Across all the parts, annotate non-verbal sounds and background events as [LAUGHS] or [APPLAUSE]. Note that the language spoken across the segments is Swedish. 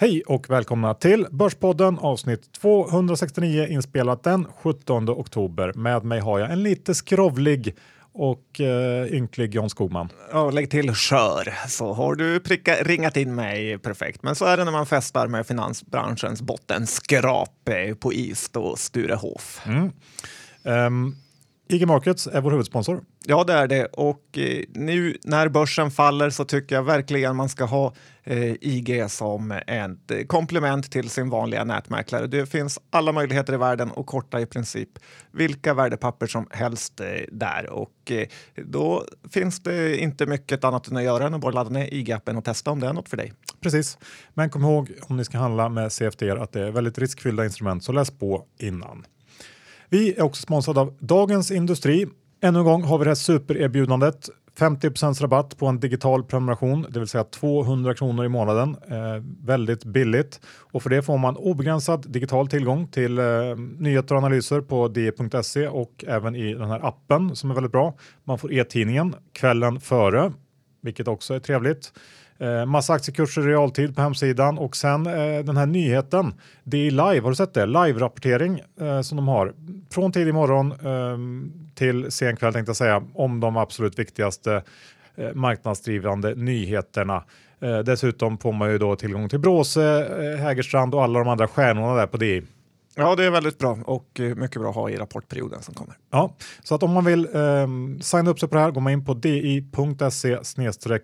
Hej och välkomna till Börspodden avsnitt 269 inspelat den 17 oktober. Med mig har jag en lite skrovlig och eh, ynklig John Skogman. Ja, lägg till skör så har du pricka, ringat in mig perfekt. Men så är det när man festar med finansbranschens bottenskrap på is och Sturehof. Mm. Um, IG Markets är vår huvudsponsor. Ja, det är det. Och eh, nu när börsen faller så tycker jag verkligen man ska ha eh, IG som ett eh, komplement till sin vanliga nätmäklare. Det finns alla möjligheter i världen att korta i princip vilka värdepapper som helst där. Och då finns det inte mycket annat än att göra än att bara ladda ner IG-appen och testa om det är något för dig. Precis, men kom ihåg om ni ska handla med CFD att det är väldigt riskfyllda instrument, så läs på innan. Vi är också sponsrade av Dagens Industri. Ännu en gång har vi det här supererbjudandet. 50% rabatt på en digital prenumeration, det vill säga 200 kronor i månaden. Eh, väldigt billigt och för det får man obegränsad digital tillgång till eh, nyheter och analyser på di.se och även i den här appen som är väldigt bra. Man får e-tidningen kvällen före, vilket också är trevligt. Eh, massa aktiekurser i realtid på hemsidan och sen eh, den här nyheten. Det är live, har du sett det? Live-rapportering eh, som de har från tidig morgon ehm, till sen kväll tänkte jag säga om de absolut viktigaste eh, marknadsdrivande nyheterna. Eh, dessutom får man ju då tillgång till Bråse, eh, Hägerstrand och alla de andra stjärnorna där på DI. Ja, det är väldigt bra och eh, mycket bra att ha i rapportperioden som kommer. Ja, så att om man vill eh, signa upp sig på det här går man in på di.se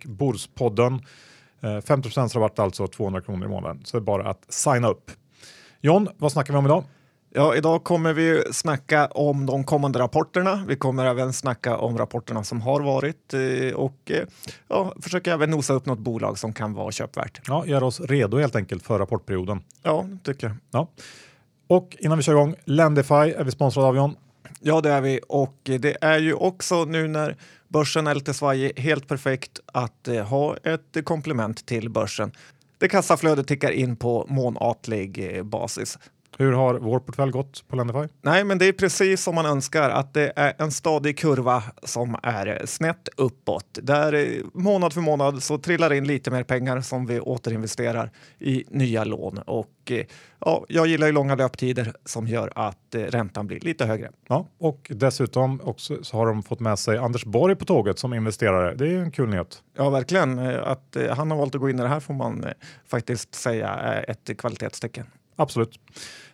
borspodden. Eh, 50% rabatt alltså 200 kronor i månaden. Så det är bara att signa upp. John, vad snackar vi om idag? Ja, idag kommer vi snacka om de kommande rapporterna. Vi kommer även snacka om rapporterna som har varit eh, och eh, ja, försöka även nosa upp något bolag som kan vara köpvärt. Ja, göra oss redo helt enkelt för rapportperioden. Ja, tycker jag. Ja. Och innan vi kör igång, Lendify är vi sponsrade av John. Ja, det är vi och det är ju också nu när börsen är lite svajig helt perfekt att eh, ha ett komplement till börsen. Det kassaflödet tickar in på månatlig eh, basis. Hur har vår portfölj gått på Lendify? Nej, men det är precis som man önskar, att det är en stadig kurva som är snett uppåt. Där eh, månad för månad så trillar in lite mer pengar som vi återinvesterar i nya lån. Och eh, ja, jag gillar ju långa löptider som gör att eh, räntan blir lite högre. Ja, och dessutom också så har de fått med sig Anders Borg på tåget som investerare. Det är en kul nyhet. Ja, verkligen. Att han har valt att gå in i det här får man faktiskt säga är ett kvalitetstecken. Absolut.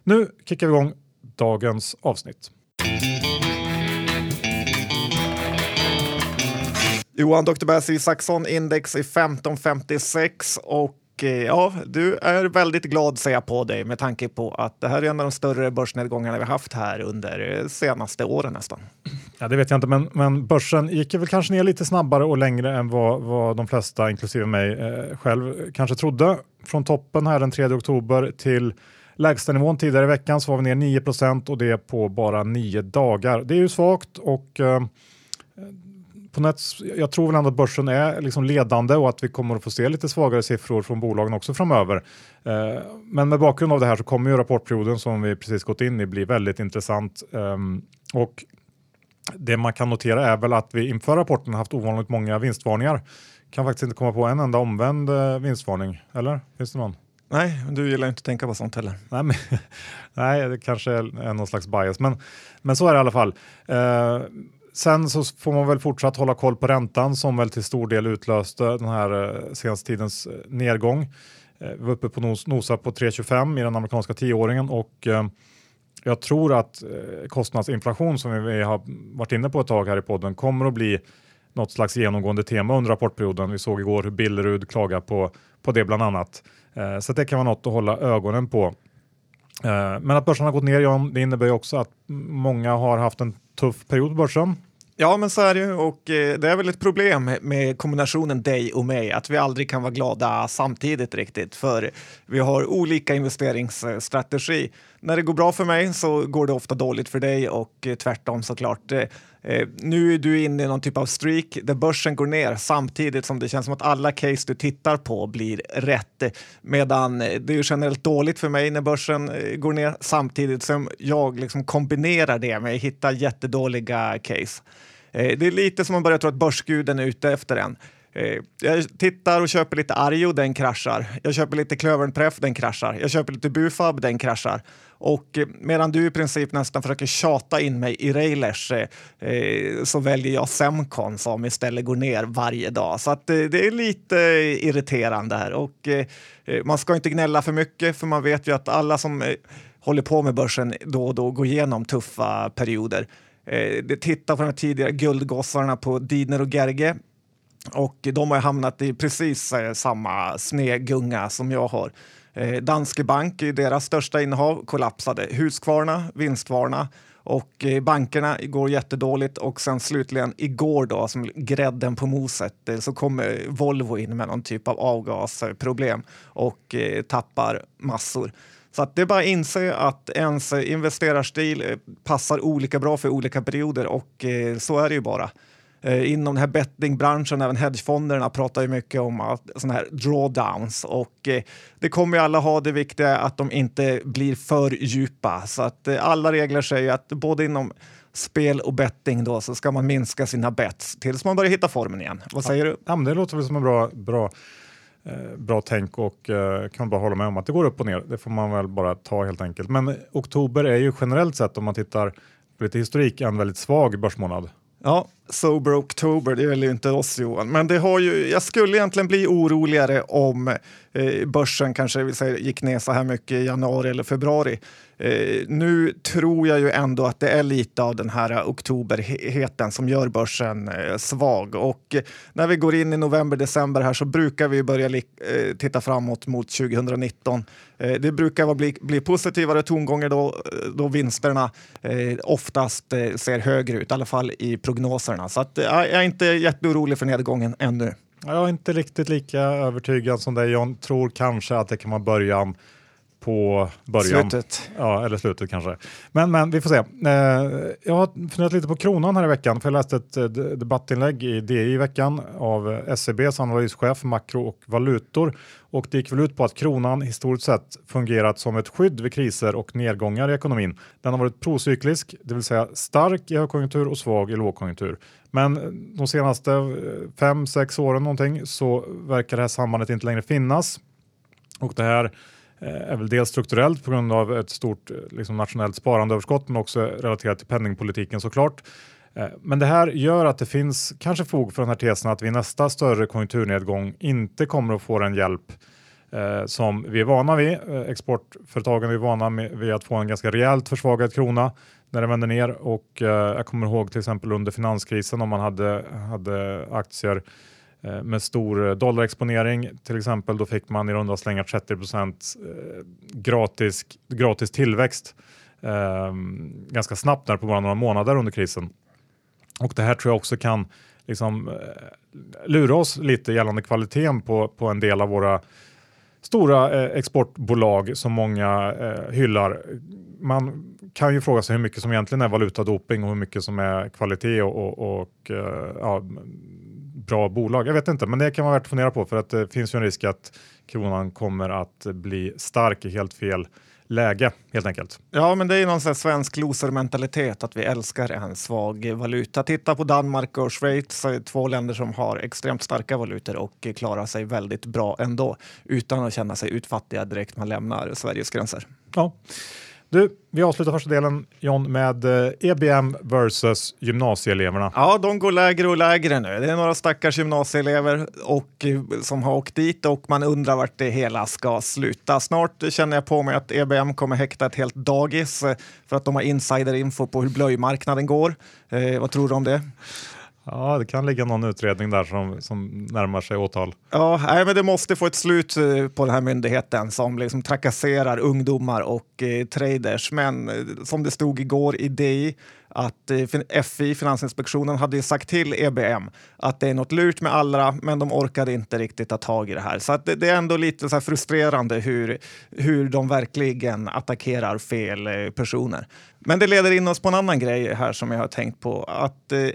Nu kickar vi igång dagens avsnitt. Johan Dr. Bass Isaksson, index i 1556 och eh, ja, du är väldigt glad ser jag på dig med tanke på att det här är en av de större börsnedgångarna vi haft här under eh, senaste åren nästan. Ja, det vet jag inte, men, men börsen gick väl kanske ner lite snabbare och längre än vad, vad de flesta, inklusive mig eh, själv, kanske trodde. Från toppen här den 3 oktober till Lägstanivån tidigare i veckan så var vi ner 9% och det på bara nio dagar. Det är ju svagt och eh, på Nets, jag tror väl ändå att börsen är liksom ledande och att vi kommer att få se lite svagare siffror från bolagen också framöver. Eh, men med bakgrund av det här så kommer ju rapportperioden som vi precis gått in i bli väldigt intressant. Eh, och det man kan notera är väl att vi inför rapporten haft ovanligt många vinstvarningar. Kan faktiskt inte komma på en enda omvänd eh, vinstvarning, eller? Finns det någon? Nej, du gillar inte att tänka på sånt heller. Nej, men, [LAUGHS] nej det kanske är någon slags bias, men, men så är det i alla fall. Eh, sen så får man väl fortsatt hålla koll på räntan som väl till stor del utlöste den här eh, senaste tidens eh, nedgång. Eh, vi var uppe på nos, nosa på 3,25 i den amerikanska tioåringen och jag tror att eh, kostnadsinflation som vi har varit inne på ett tag här i podden kommer att bli något slags genomgående tema under rapportperioden. Vi såg igår hur Billerud klagar på, på det bland annat. Eh, så det kan vara något att hålla ögonen på. Eh, men att börsen har gått ner, Jan, det innebär ju också att många har haft en tuff period på börsen. Ja, men så är det ju och eh, det är väl ett problem med kombinationen dig och mig, att vi aldrig kan vara glada samtidigt riktigt, för vi har olika investeringsstrategi. När det går bra för mig så går det ofta dåligt för dig och eh, tvärtom såklart. Eh, Eh, nu är du inne i någon typ av streak där börsen går ner samtidigt som det känns som att alla case du tittar på blir rätt. Medan eh, det är generellt dåligt för mig när börsen eh, går ner samtidigt som jag liksom kombinerar det med att hitta jättedåliga case. Eh, det är lite som att börjar tro att börsguden är ute efter en. Eh, jag tittar och köper lite Arjo, den kraschar. Jag köper lite Klövernträff, den kraschar. Jag köper lite Bufab, den kraschar. Och eh, medan du i princip nästan försöker tjata in mig i Railers eh, eh, så väljer jag Semcon som istället går ner varje dag. Så att, eh, det är lite eh, irriterande här. Och, eh, eh, man ska inte gnälla för mycket för man vet ju att alla som håller på med börsen då och då går igenom tuffa perioder. Eh, titta på de tidigare guldgossarna på Didner och Gerge och de har hamnat i precis eh, samma snedgunga som jag har. Eh, Danske Bank, deras största innehav, kollapsade. Husqvarna, Vinstvarna och eh, bankerna går jättedåligt och sen slutligen igår då som grädden på moset så kommer Volvo in med någon typ av avgasproblem och tappar massor. Så att det är bara att inse att ens investerarstil passar olika bra för olika perioder och så är det ju bara. Eh, inom den här bettingbranschen, även hedgefonderna pratar ju mycket om sådana här drawdowns och det kommer ju alla ha. Det viktiga att de inte blir för djupa så att alla regler säger att både inom spel och betting då så ska man minska sina bets tills man börjar hitta formen igen. Vad säger ja, du? Ja, det låter väl som en bra, bra Eh, bra tänk och eh, kan bara hålla med om att det går upp och ner. Det får man väl bara ta helt enkelt. Men oktober är ju generellt sett om man tittar på lite historik en väldigt svag börsmånad. Ja, Sober October, det gäller ju inte oss Johan. Men det har ju, jag skulle egentligen bli oroligare om eh, börsen kanske vill säga, gick ner så här mycket i januari eller februari. Eh, nu tror jag ju ändå att det är lite av den här oktoberheten som gör börsen eh, svag. Och eh, när vi går in i november, december här så brukar vi börja eh, titta framåt mot 2019. Eh, det brukar bli, bli positivare tongångar då, eh, då vinsterna eh, oftast eh, ser högre ut, i alla fall i prognoserna. Så att, eh, jag är inte jätteorolig för nedgången ännu. Jag är inte riktigt lika övertygad som dig John. Tror kanske att det kan vara början på början. Slutet. Ja, eller slutet kanske. Men, men vi får se. Eh, jag har funderat lite på kronan här i veckan, för jag läste ett eh, debattinlägg i DI i veckan av SEBs analyschef för makro och valutor och det gick väl ut på att kronan historiskt sett fungerat som ett skydd vid kriser och nedgångar i ekonomin. Den har varit procyklisk, det vill säga stark i högkonjunktur och svag i lågkonjunktur. Men de senaste eh, fem, sex åren någonting så verkar det här sambandet inte längre finnas och det här Eh, Eh, är väl dels strukturellt på grund av ett stort eh, liksom, nationellt sparandeöverskott men också relaterat till penningpolitiken såklart. Eh, men det här gör att det finns kanske fog för den här tesen att vi nästa större konjunkturnedgång inte kommer att få den hjälp eh, som vi är vana vid. exportföretagen är vana med, vid att få en ganska rejält försvagad krona när det vänder ner och eh, jag kommer ihåg till exempel under finanskrisen om man hade, hade aktier Eh, Eh, med stor eh, dollarexponering till exempel, då fick man i runda slängar 30 procent eh, gratis, gratis tillväxt eh, ganska snabbt där på bara några månader under krisen. Och det här tror jag också kan liksom, lura oss lite gällande kvaliteten på, på en del av våra stora eh, exportbolag som många eh, hyllar. Man kan ju fråga sig hur mycket som egentligen är valutadoping och hur mycket som är kvalitet och, och, och ja, bra bolag. Jag vet inte, men det kan vara värt att fundera på för att det finns ju en risk att kronan kommer att bli stark i helt fel läge helt enkelt. Ja, men det är någon svensk losermentalitet att vi älskar en svag valuta. Titta på Danmark och Schweiz, två länder som har extremt starka valutor och klarar sig väldigt bra ändå utan att känna sig utfattiga direkt man lämnar Sveriges gränser. Ja. Du, vi avslutar första delen John med eh, EBM versus gymnasieeleverna. Ja, de går lägre och lägre nu. Det är några stackars gymnasieelever och, eh, som har åkt dit och man undrar vart det hela ska sluta. Snart känner jag på mig att EBM kommer häkta ett helt dagis eh, för att de har insiderinfo på hur blöjmarknaden går. Eh, vad tror du om det? Ja, det kan ligga någon utredning där som, som närmar sig åtal. Ja, nej, men det måste få ett slut eh, på den här myndigheten som liksom trakasserar ungdomar och eh, traders. Men eh, som det stod igår i DI att eh, FI, Finansinspektionen, hade sagt till EBM att det är något lurt med Allra, men de orkade inte riktigt ta tag i det här. Så det, det, är ändå lite så frustrerande hur, hur de verkligen attackerar fel eh, personer. Men det leder in oss på en annan grej här som jag har tänkt på. Att Eh,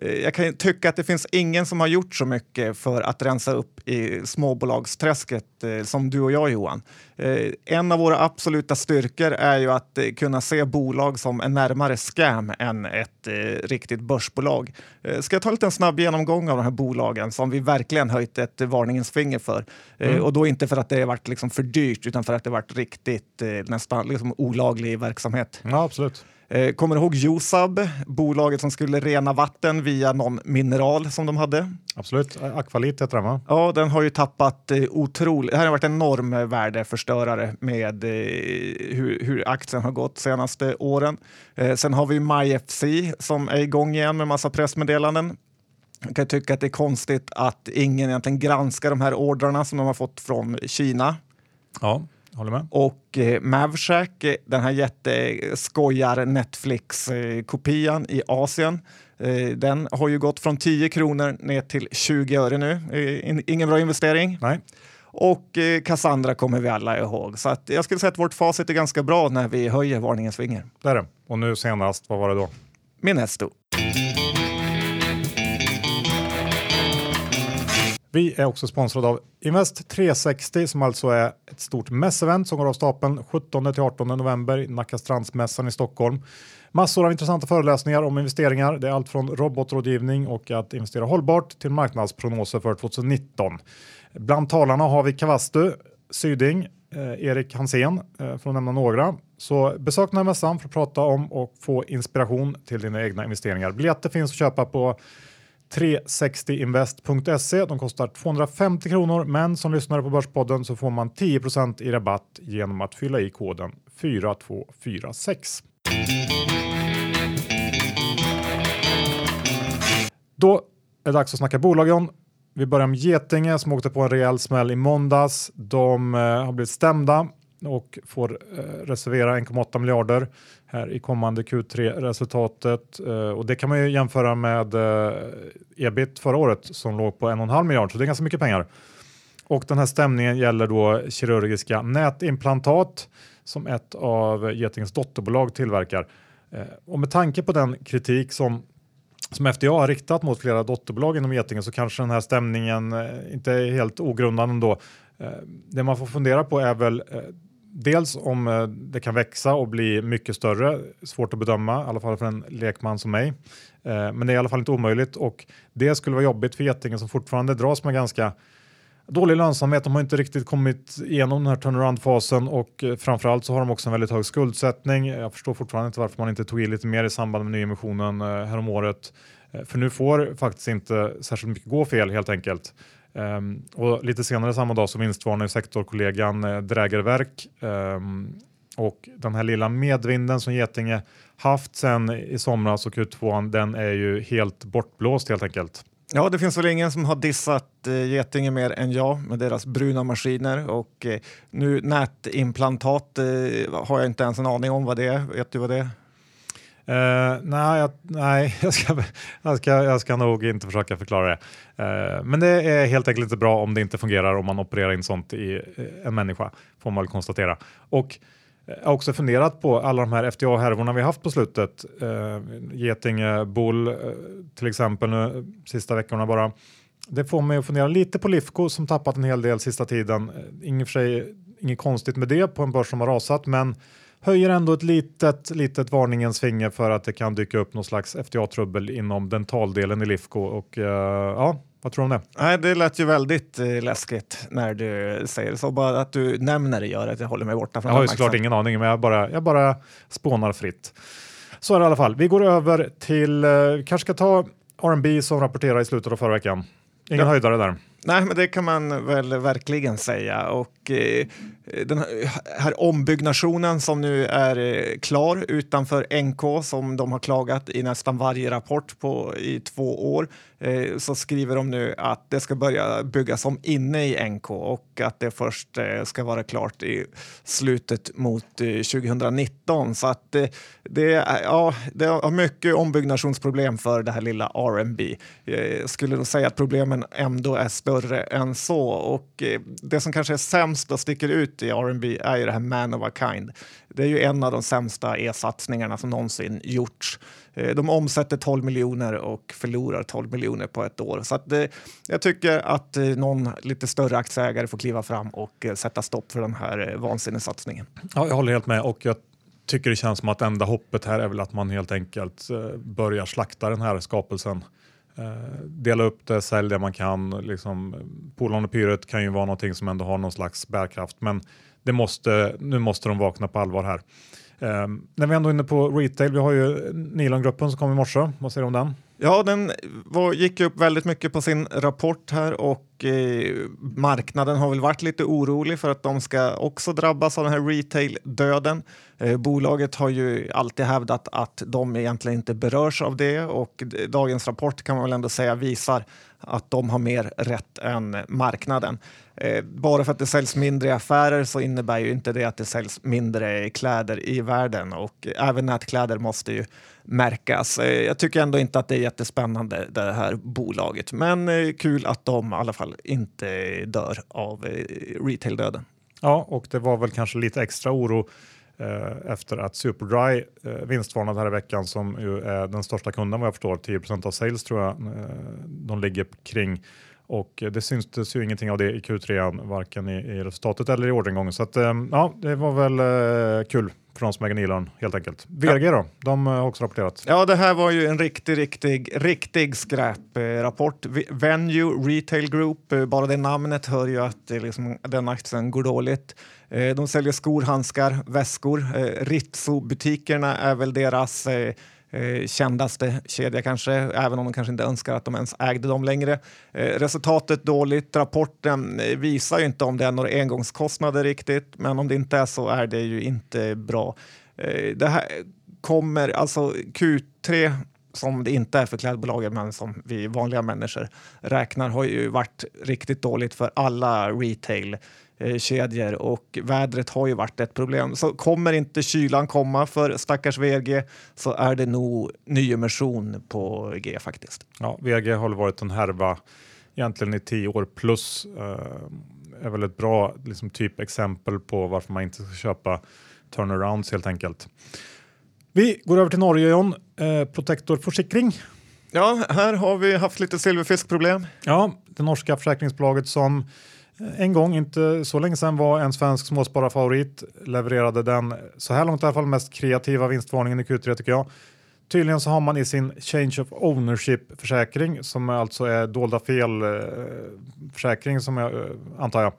jag kan tycka att det finns ingen som har gjort så mycket för att rensa upp i småbolagsträsket eh, som du och jag Johan. Eh, en av våra absoluta styrkor är ju att kunna se bolag som är närmare scam än ett riktigt börsbolag. Ska jag ta en liten snabb genomgång av de här bolagen som vi verkligen höjt ett varningens finger för? Mm. Och då inte för att det varit liksom för dyrt utan för att det varit riktigt nästan liksom olaglig verksamhet. Ja, absolut. Eh, kommer du ihåg Josab, bolaget som skulle rena vatten via någon mineral som de hade? Absolut, Aqualit heter den va? Ja, den har ju tappat eh, otroligt. Det här har varit en enorm värdeförstörare med eh, hur, hur, aktien har gått senaste åren. Eh, sen har vi MyFC som är igång igen med massa pressmeddelanden. Jag kan tycka att det är konstigt att ingen egentligen granskar de här ordrarna som de har fått från Kina. Ja. Håller med. Och eh, Mavshack, eh, den här jätteskojar Netflix-kopian i Asien, eh, den har ju gått från 10 kronor ner till 20 öre nu. Eh, ingen bra investering. Nej. Och eh, Cassandra kommer vi alla ihåg. Så jag skulle säga att vårt facit är ganska bra när vi höjer varningens finger. Det är det. Och nu senast, vad var det då? Minesto. Vi är också sponsrade av Invest 360 som alltså är ett stort mässevent som går av stapeln 17 till 18 november i Nacka Strandsmässan i Stockholm. Massor av intressanta föreläsningar om investeringar. Det är allt från robotrådgivning och att investera hållbart till marknadsprognoser för 2019. Bland talarna har vi Kavastu, Syding, eh, Erik Hansén eh, för att nämna några. Så besök den här mässan för att prata om och få inspiration till dina egna investeringar. Biljetter finns att köpa på 360invest.se. De kostar 250 kronor, men som lyssnare på Börspodden så får man 10% i rabatt genom att fylla i koden 4246. Då är det dags att snacka bolagen. Vi börjar med Getinge som åkte på en rejäl smäll i måndags. De eh, har blivit stämda och får eh, reservera 1,8 miljarder här i kommande Q3-resultatet. Eh, och det kan man ju jämföra med eh, ebit förra året som låg på 1,5 miljard, så det är ganska mycket pengar. Och den här stämningen gäller då kirurgiska nätimplantat som ett av Getings dotterbolag tillverkar. Eh, och med tanke på den kritik som som FDA har riktat mot flera dotterbolag inom Getinge så kanske den här stämningen inte är helt ogrundad ändå. Det man får fundera på är väl dels om eh, det kan växa och bli mycket större, svårt att bedöma, i alla fall för en lekman som mig. Eh, men det är i alla fall inte omöjligt och det skulle vara jobbigt för Getinge som fortfarande dras med ganska dålig lönsamhet. De har inte riktigt kommit igenom den här turnaround-fasen och eh, framförallt så har de också en väldigt hög skuldsättning. Jag förstår fortfarande inte varför man inte tog i lite mer i samband med nyemissionen häromåret. För nu får faktiskt inte särskilt mycket gå fel helt enkelt. Um, och lite senare samma dag så vinstvarnar sektorkollegan eh, Drägerverk um, ehm, och den här lilla medvinden som Getinge haft sen i somras och Q2 den är ju helt bortblåst helt enkelt. Ja, det finns väl ingen som har dissat eh, Getinge mer än jag med deras bruna maskiner och eh, nu nätimplantat eh, har jag inte ens en aning om vad det är. Vet du vad det är? Uh, nej, jag, nej [LAUGHS] jag, ska, jag, ska, jag ska nog inte försöka förklara det. Uh, men det är helt enkelt inte bra om det inte fungerar om man opererar in sånt i uh, en människa, får man väl konstatera. Och jag har också funderat på alla de här FDA-härvorna vi haft på slutet. Uh, Getinge, Bull till exempel nu sista veckorna bara. Det får mig att fundera lite på Lifco som tappat en hel del sista tiden. Inget, för sig, inget konstigt med det på en börs som har rasat, men höjer ändå ett litet, litet varningens finger för att det kan dyka upp någon slags FDA-trubbel inom dentaldelen i Lifco. Och uh, ja, vad tror du om det? Nej, det lät ju väldigt eh, läskigt när du säger så. Bara att du nämner det gör att jag håller mig borta från Jag har ju såklart ingen aning, men jag bara, jag bara spånar fritt. Så är det i alla fall. Vi går över till, eh, kanske ska ta R&B som rapporterar i slutet av förra veckan. Ingen ja. höjdare där. Nej, men det kan man väl verkligen säga. Och eh, den här ombyggnationen som nu är eh, klar utanför NK som de har klagat i nästan varje rapport på i två år eh, så skriver de nu att det ska börja byggas om inne i NK och att det först eh, ska vara klart i slutet mot 2019. Så att det, ja, det har mycket ombyggnationsproblem för det här lilla R&B. Jag skulle nog säga att problemen ändå är större än så och det som kanske är sämst och sticker ut i R&B är ju det här Man of a Kind Det är ju en av de sämsta e-satsningarna som någonsin gjorts. Eh, de omsätter 12 miljoner och förlorar 12 miljoner på ett år. Så att, eh, jag tycker att eh, någon lite större aktieägare får kliva fram och sätta stopp för den här vansinnessatsningen. Ja, jag håller helt med och jag tycker det känns som att enda hoppet här är väl att man helt enkelt börjar slakta den här skapelsen. Eh, dela upp det, sälj det man kan. Liksom, Pyret kan ju vara någonting som ändå har någon slags bärkraft, men det måste, nu måste de vakna på allvar här. Eh, när vi ändå är inne på retail, vi har ju Nilongruppen som kom i morse. Vad säger du om den? Ja, den var, gick upp väldigt mycket på sin rapport här och eh, marknaden har väl varit lite orolig för att de ska också drabbas av den här retail-döden. Eh, bolaget har ju alltid hävdat att de egentligen inte berörs av det och dagens rapport kan man väl ändå säga visar att de har mer rätt än marknaden. Eh, bara för att det säljs mindre i affärer så innebär ju inte det att det säljs mindre kläder i världen och även nätkläder måste ju märkas. Eh, jag tycker ändå inte att det är jättespännande det här bolaget, men eh, kul att de i alla fall inte dör av eh, retaildöden. Ja, och det var väl kanske lite extra oro efter att Superdry eh, vinstvarnade här i veckan som ju är den största kunden vad jag förstår, 10% av sales tror jag eh, de ligger kring och det syntes ju ingenting av det i Q3, varken i, i resultatet eller i orderingången. Så att, eh, ja, det var väl eh, kul för de som äger Nilörn helt enkelt. VRG ja. då, de har också rapporterat. Ja, det här var ju en riktig, riktig, riktig skräprapport. Venue Retail Group, eh, bara det namnet hör ju att det liksom, den aktien går dåligt. Eh, de säljer skor, handskar, väskor. Eh, Ritzo-butikerna är väl deras eh, eh, kändaste kedja kanske, även om de kanske inte önskar att de ens ägde dem längre. Eh, resultatet dåligt. Rapporten visar ju inte om det är några engångskostnader riktigt, men om det inte är så är det ju inte bra. Eh, det här kommer, alltså Q3 som det inte är för klädbolagen men som vi vanliga människor räknar har ju varit riktigt dåligt för alla retail-kedjor och vädret har ju varit ett problem. Så kommer inte kylan komma för stackars VG så är det nog nyemission på G faktiskt. Ja, VG har varit en härva egentligen i tio år plus. Eh, är väl ett bra liksom, typexempel på varför man inte ska köpa turnarounds helt enkelt. Vi går över till Norge John. Eh, Protector Försäkring. Ja, här har vi haft lite silverfiskproblem. Ja, det norska försäkringsbolaget som en gång, inte så länge sedan, var en svensk småspararfavorit. Levererade den, så här långt i alla fall, mest kreativa vinstvarningen i Q3 tycker jag. Tydligen så har man i sin Change of Ownership-försäkring, som alltså är dolda fel-försäkring eh, som jag eh, antar jag,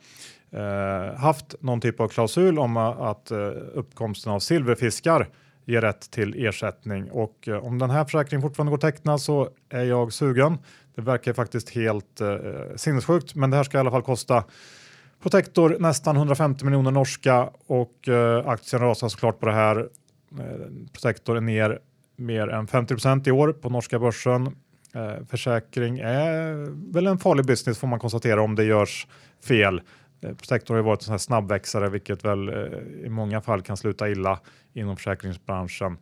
eh, haft någon typ av klausul om att uppkomsten av silverfiskar ger rätt till ersättning. Och eh, om den här försäkringen fortfarande går att teckna så är jag sugen. Det verkar faktiskt helt eh, sinnessjukt, men det här ska i alla fall kosta Protector nästan 150 miljoner norska och eh, aktien rasar såklart på det här. Eh, Protector är ner mer än 50% i år på norska börsen. Eh, försäkring är väl en farlig business får man konstatera om det görs fel. Eh, Protector har ju varit en sån här snabbväxare vilket väl eh, i många fall kan sluta illa inom försäkringsbranschen.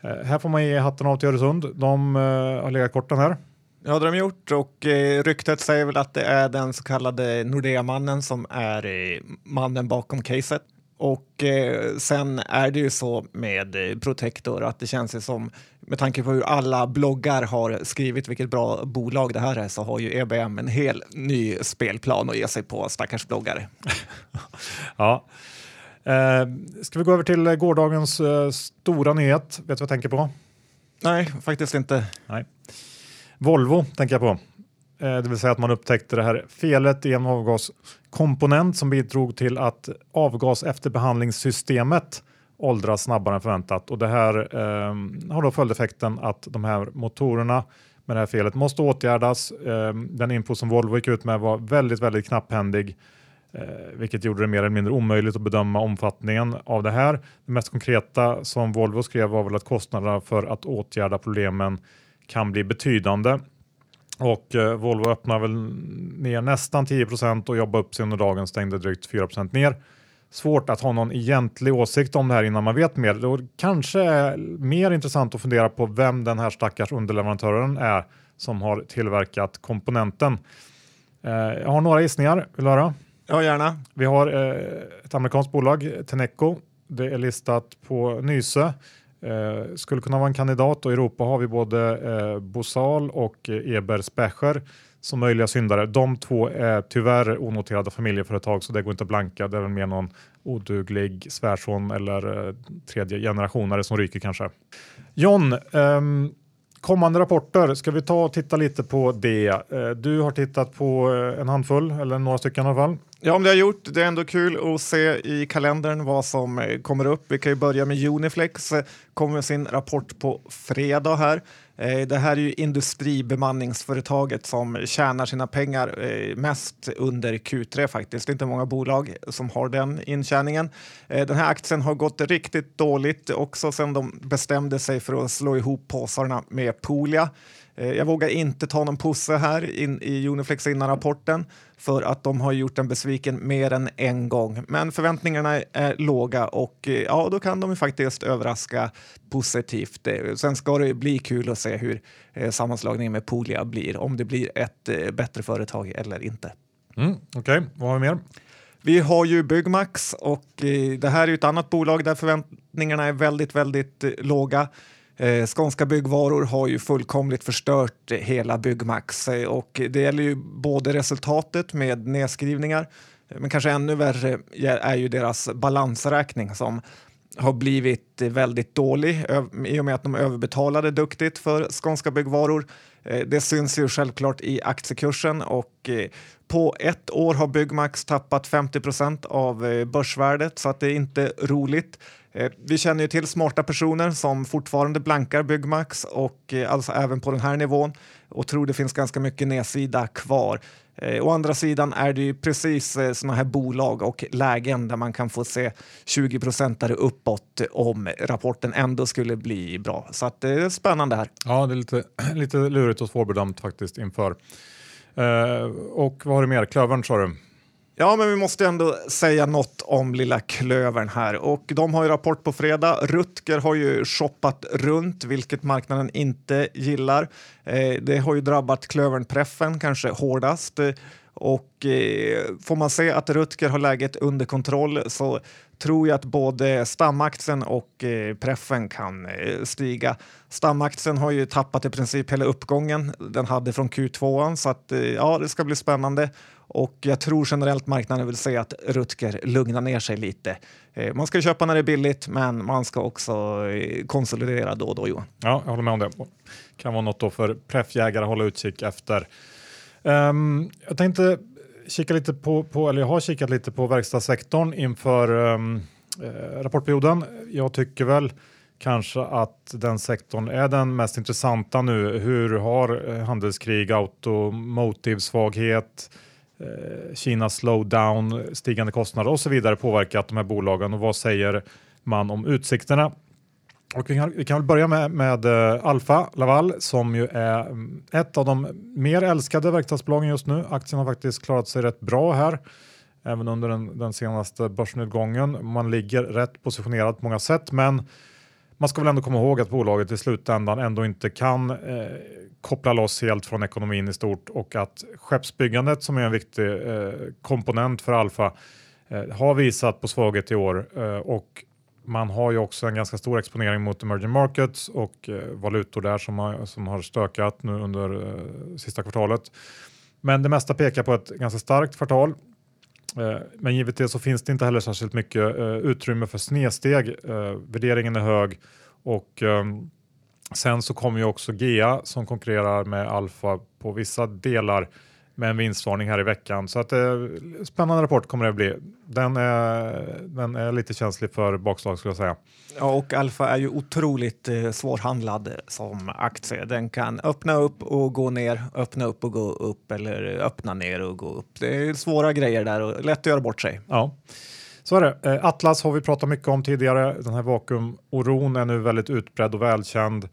Eh, här får man ge hatten av till Öresund. De har legat korten här Ja, det har de gjort och eh, ryktet säger väl att det är den så kallade Nordea-mannen som är eh, mannen bakom caset. Och eh, sen är det ju så med eh, Protector att det känns ju som, med tanke på hur alla bloggar har skrivit vilket bra bolag det här är, så har ju EBM en hel ny spelplan att ge sig på, stackars bloggare. [LAUGHS] ja. Eh, ska vi gå över till gårdagens eh, stora nyhet? Vet du vad jag tänker på? Nej, faktiskt inte. Nej. Volvo tänker jag på. Eh, det vill säga att man upptäckte det här felet i en avgaskomponent som bidrog till att avgas efterbehandlingssystemet åldras snabbare än förväntat. Och det här eh, har då följdeffekten att de här motorerna med det här felet måste åtgärdas. Eh, den info som Volvo gick ut med var väldigt, väldigt knapphändig, eh, vilket gjorde det mer eller mindre omöjligt att bedöma omfattningen av det här. Det mest konkreta som Volvo skrev var väl att kostnaderna för att åtgärda problemen kan bli betydande. Och eh, Volvo öppnar väl ner nästan 10% och jobbar upp sig under dagen, stängde drygt 4% ner. Svårt att ha någon egentlig åsikt om det här innan man vet mer. Det kanske är mer intressant att fundera på vem den här stackars underleverantören är som har tillverkat komponenten. Eh, jag har några gissningar, vill du höra? Ja, gärna. Vi har eh, ett amerikanskt bolag, Teneco. Det är listat på Nyse. Eh, skulle kunna vara en kandidat och i Europa har vi både eh, Bosal och eh, Eber Specher som möjliga syndare. De två är tyvärr onoterade familjeföretag så det går inte att blanka. Det är väl mer någon oduglig svärson eller eh, tredje generationare som ryker kanske. John, ehm, kommande rapporter, ska vi ta och titta lite på det? Eh, du har tittat på eh, en handfull eller några stycken i alla fall. Ja, om det har gjort. Det är ändå kul att se i kalendern vad som eh, kommer upp. Vi kan ju börja med Uniflex, eh, kommer med sin rapport på fredag här. Eh, det här är ju industribemanningsföretaget som tjänar sina pengar mest under Q3 faktiskt. Det är inte många bolag som har den intjäningen. Den här aktien har gått riktigt dåligt också sedan de bestämde sig för att slå ihop påsarna med Polia. Eh, jag vågar inte ta någon pusse här in, i Uniflex innan rapporten för att de har gjort en besviken mer än en gång. Men förväntningarna är låga och eh, ja, då kan de ju faktiskt överraska positivt. Eh, sen ska det bli kul att se hur sammanslagningen med Polia blir, om det blir ett bättre företag eller inte. Mm, Okej, okay. vad har vi mer? Vi har ju Byggmax och det här är ju ett annat bolag där förväntningarna är väldigt, väldigt låga. Eh, Skånska Byggvaror har ju fullkomligt förstört hela Byggmax eh, och det gäller ju både resultatet med nedskrivningar eh, men kanske ännu värre är ju deras balansräkning som har blivit väldigt dålig i och med att de överbetalade duktigt för Skånska Byggvaror. Eh, det syns ju självklart i aktiekursen och på ett år har Byggmax tappat 50 procent av börsvärdet så att det är inte roligt. Eh, vi känner ju till smarta personer som fortfarande blankar Byggmax och eh, alltså även på den här nivån och tror det finns ganska mycket nedsida kvar. Eh, å andra sidan är det ju precis sådana här bolag och lägen där man kan få se 20 procentare uppåt om rapporten ändå skulle bli bra. Så att det är spännande här. Ja, det är lite, [CLEARS THROAT] lite lurigt och svårbedömt faktiskt inför. Eh, och vad har du mer? Klövern sa du? Ja, men vi måste ändå säga något om lilla klövern här och de har ju rapport på fredag. Rutger har ju shoppat runt, vilket marknaden inte gillar. Eh, det har ju drabbat klövern-preffen kanske hårdast och eh, får man se att Rutger har läget under kontroll så tror jag att både stamaktien och eh, preffen kan eh, stiga. Stamaktien har ju tappat i princip hela uppgången den hade från Q2 så att eh, ja, det ska bli spännande och jag tror generellt marknaden vill se att Rutger lugnar ner sig lite. Eh, man ska köpa när det är billigt, men man ska också eh, konsolidera då och då, Johan. Ja, jag håller med om det. kan vara något då för preffjägare att hålla utkik efter. Um, jag tänkte kika lite på, på, eller jag har kikat lite på verkstadssektorn inför um, rapportperioden. Jag tycker väl kanske att den sektorn är den mest intressanta nu. Hur har handelskrig, automotive svaghet, Eh, Kinas slowdown, stigande kostnader och så vidare påverkat de här bolagen och vad säger man om utsikterna? Och vi, kan, vi kan väl börja med, med eh, Alfa Laval som ju är mm, ett av de mer älskade verkstadsbolagen just nu. Aktien har faktiskt klarat sig rätt bra här även under den, den senaste börsnedgången. Man ligger rätt positionerad på många sätt men man ska väl ändå komma ihåg att bolaget i slutändan ändå inte kan eh, koppla loss helt från ekonomin i stort och att skeppsbyggandet som är en viktig eh, komponent för Alfa eh, har visat på svaghet i år eh, och man har ju också en ganska stor exponering mot emerging markets och eh, valutor där som har, som har stökat nu under eh, sista kvartalet. Men det mesta pekar på ett ganska starkt kvartal. Eh, men givetvis så finns det inte heller särskilt mycket eh, utrymme för snedsteg. Eh, värderingen är hög och ehm, Sen så kommer ju också GEA som konkurrerar med Alfa på vissa delar med en vinstvarning här i veckan. Så att, eh, spännande rapport kommer det bli. Den är, den är lite känslig för bakslag skulle jag säga. Ja, och Alfa är ju otroligt eh, svårhandlad som aktie. Den kan öppna upp och gå ner, öppna upp och gå upp eller öppna ner och gå upp. Det är svåra grejer där och lätt att göra bort sig. Ja. Så är det. Eh, Atlas har vi pratat mycket om tidigare. Den här vakuumoron är nu väldigt utbredd och välkänd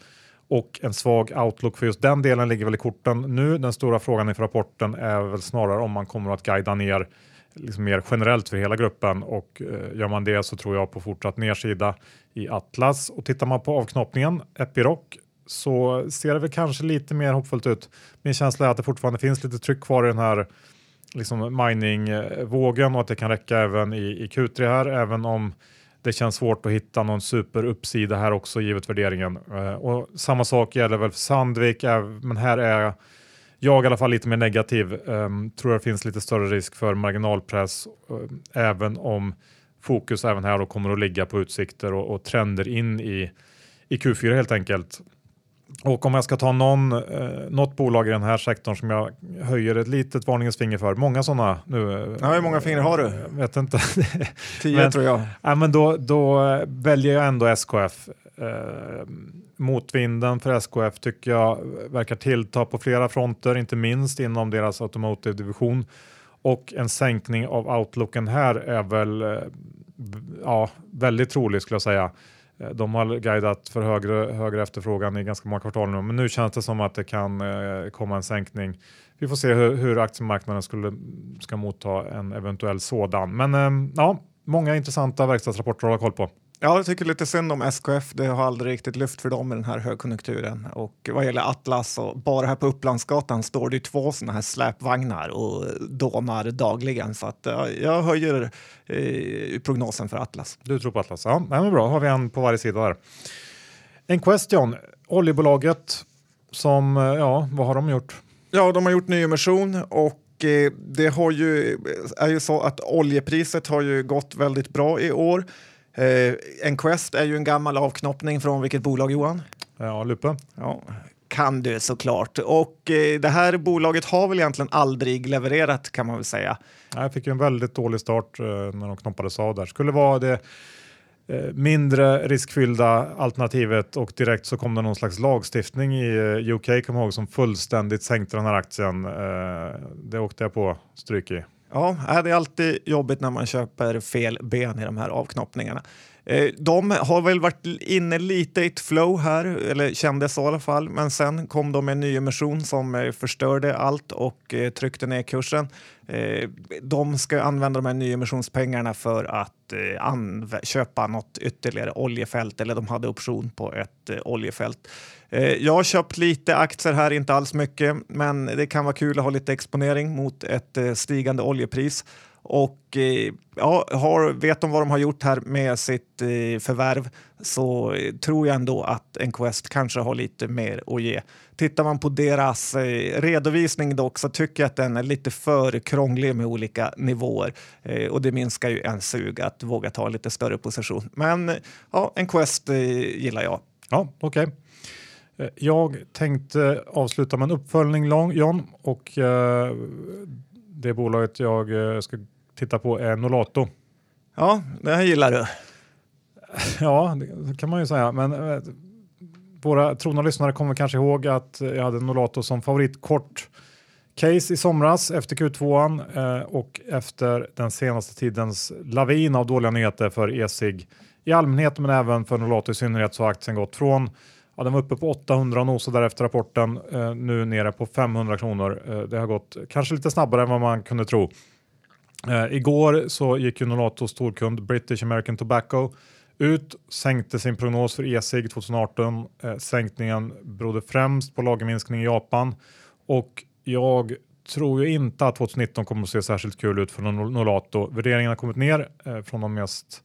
och en svag outlook för just den delen ligger väl i korten nu. Den stora frågan inför rapporten är väl snarare om man kommer att guida ner liksom mer generellt för hela gruppen och eh, gör man det så tror jag på fortsatt nedsida i Atlas och tittar man på avknoppningen Epiroc så ser det väl kanske lite mer hoppfullt ut. Min känsla är att det fortfarande finns lite tryck kvar i den här liksom miningvågen och att det kan räcka även i, i Q3 här, även om det känns svårt att hitta någon superuppsida här också givet värderingen. Eh, och samma sak gäller väl för Sandvik, eh, men här är jag i alla fall lite mer negativ. Ehm, tror det finns lite större risk för marginalpress eh, även om fokus även här då kommer att ligga på utsikter och, och trender in i, i Q4 helt enkelt. Och om jag ska ta någon, eh, något bolag i den här sektorn som jag höjer ett litet varningens finger för, många sådana nu. Eh, ja, hur många fingrar har du? Jag vet inte. [LAUGHS] Tio men, tror jag. Ja, men då, då väljer jag ändå SKF. Eh, motvinden för SKF tycker jag verkar tillta på flera fronter, inte minst inom deras automotive-division. Och en sänkning av outlooken här är väl eh, ja, väldigt trolig skulle jag säga. Eh, de har guidat för högre, högre efterfrågan i ganska många kvartal nu, men nu känns det som att det kan eh, komma en sänkning. Vi får se hur, hur aktiemarknaden skulle, ska motta en eventuell sådan. Men eh, ja, många intressanta verkstadsrapporter att hålla koll på. Ja, jag tycker lite synd om SKF. Det har aldrig riktigt lyft för dem i den här högkonjunkturen. Och vad gäller Atlas, och bara här på Upplandsgatan står det två sådana här släpvagnar och dånar dagligen. Så att, jag höjer eh, prognosen för Atlas. Du tror på Atlas? Ja, men bra. har vi en på varje sida där. En question. Oljebolaget som, eh, ja, vad har de gjort? Ja, de har gjort nyemission och eh, det har ju, är ju så att oljepriset har ju gått väldigt bra i år. Eh, Enquest är ju en gammal avknoppning från vilket bolag Johan? Ja, Lupe. Ja, kan du såklart. Och eh, det här bolaget har väl egentligen aldrig levererat kan man väl säga. Jag fick ju en väldigt dålig start eh, när de knoppades av där. Skulle vara det eh, mindre riskfyllda alternativet och direkt så kom det någon slags lagstiftning i eh, UK, kom ihåg, som fullständigt sänkte den här aktien. Eh, det åkte jag på stryk i. Ja, det är alltid jobbigt när man köper fel ben i de här avknoppningarna. Eh, de har väl varit inne lite i ett flow här, eller kändes så i alla fall, men sen kom de med en nyemission som eh, förstörde allt och eh, tryckte ner kursen. De ska använda de här nyemissionspengarna för att köpa något ytterligare oljefält, eller de hade option på ett oljefält. Eh, jag har köpt lite aktier här, inte alls mycket, men det kan vara kul att ha lite exponering mot ett eh, stigande oljepris. Och eh, ja, har, vet de vad de har gjort här med sitt förvärv så tror jag ändå att Enquest kanske har lite mer att ge. Tittar man på deras redovisning dock så tycker jag att den är lite för krånglig med olika nivåer och det minskar ju en sug att våga ta en lite större position. Men ja, Enquest gillar jag. Ja, okej. Okay. Jag tänkte avsluta med en uppföljning John och det bolaget jag ska titta på är Nolato. Ja, det här gillar du. [LAUGHS] Ja, det kan man ju säga. Men äh, våra trogna lyssnare kommer kanske ihåg att jag hade Nolato som favoritkort case i somras efter Q2 eh, och efter den senaste tidens lavin av dåliga nyheter för e-cig i allmänhet men även för Nolato i synnerhet så har aktien gått från Ja, den var uppe på 800 och nosade därefter rapporten, eh, nu nere på 500 kronor. Eh, det har gått kanske lite snabbare än vad man kunde tro. Eh, igår så gick ju Nolatos storkund British American Tobacco ut, sänkte sin prognos för e-cig 2018. Eh, sänkningen berodde främst på lagerminskning i Japan och jag tror ju inte att 2019 kommer att se särskilt kul ut för Nolato. Värderingen har kommit ner eh, från de mest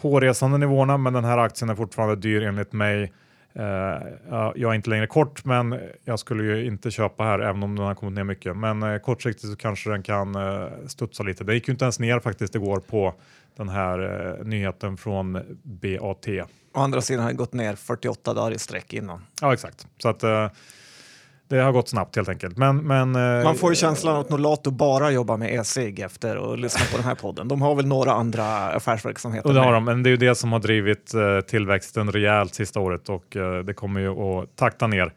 hårresande nivåerna, men den här aktien är fortfarande dyr enligt mig. Uh, jag är inte längre kort, men jag skulle ju inte köpa här även om den har kommit ner mycket. Men uh, kortsiktigt så kanske den kan uh, studsa lite. Det gick ju inte ens ner faktiskt igår på den här nyheten från BAT. Å andra sidan har det gått ner 48 dagar i sträck innan. Ja, exakt. Så att det har gått snabbt helt enkelt. Men, men, eh, Man får ju känslan att Nolato bara jobbar med e-cig efter att lyssna på den här podden. De har väl några andra affärsverksamheter? Och det har de, men det är ju det som har drivit eh, tillväxten rejält sista året och eh, det kommer ju att takta ner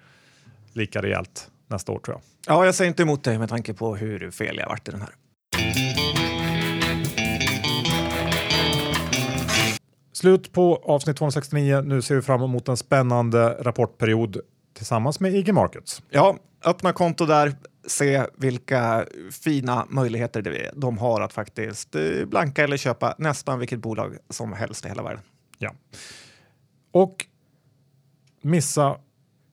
lika rejält nästa år tror jag. Ja, jag säger inte emot dig med tanke på hur fel jag varit i den här. Slut på avsnitt 269. Nu ser vi fram emot en spännande rapportperiod tillsammans med IG Markets. Ja, öppna konto där, se vilka fina möjligheter de har att faktiskt eh, blanka eller köpa nästan vilket bolag som helst i hela världen. Ja. Och missa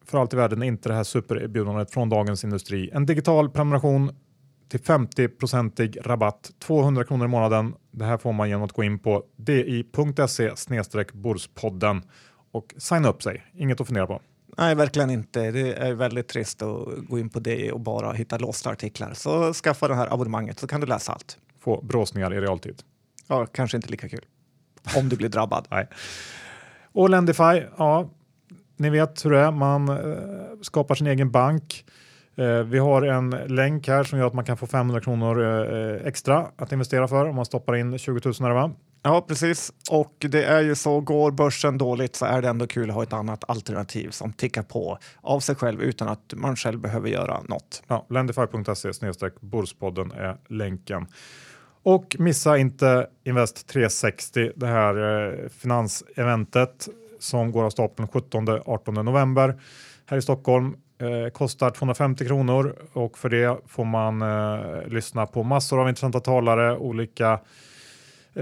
för allt i världen inte det här supererbjudandet från Dagens Industri. En digital prenumeration till 50-procentig rabatt, 200 kronor i månaden. Det här får man genom att gå in på di.se borspodden och signa upp sig. Inget att fundera på. Nej, verkligen inte. Det är väldigt trist att gå in på det och bara hitta låsta artiklar. Så skaffa det här abonnemanget så kan du läsa allt. Få bråsningar i realtid. Ja, kanske inte lika kul. Om du blir drabbad. [LAUGHS] Nej. Och Lendify, ja, ni vet hur det är. Man eh, skapar sin egen bank. Eh, vi har en länk här som gör att man kan få 500 kronor eh, extra att investera för om man stoppar in 20 000 här, va? Ja, precis. Och det är ju så, går börsen dåligt så är det ändå kul att ha ett annat alternativ som tickar på av sig själv utan att man själv behöver göra något. Ja, Lendify.se borspodden är länken. Och missa inte Invest 360, det här eh, finanseventet som går av stapeln 17-18 november här i Stockholm. Eh, kostar 250 kronor och för det får man eh, lyssna på massor av intressanta talare, olika eh,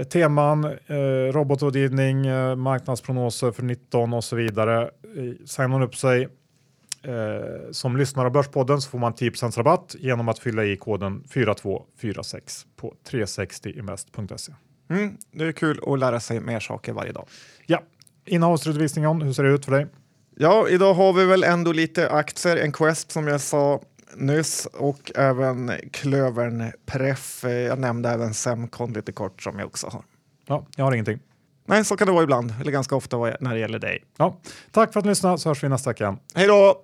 teman, eh, robotrådgivning, eh, marknadsprognoser för 19 och så vidare. Eh, signar man upp sig eh, som lyssnar av Börspodden så får man 10 rabatt genom att fylla i koden 4246 på 360invest.se. Mm, det är kul att lära sig mer saker varje dag. Ja, innehavsredovisningen, hur ser det ut för dig? Ja, idag har vi väl ändå lite aktier, en Quest som jag sa nyss och även Klövern Pref. Jag nämnde även Semcon lite kort som jag också har. Ja, jag har ingenting. Nej, så kan det vara ibland, eller ganska ofta när det gäller dig. Ja, tack för att ni lyssnade så hörs vi nästa vecka. Hej då!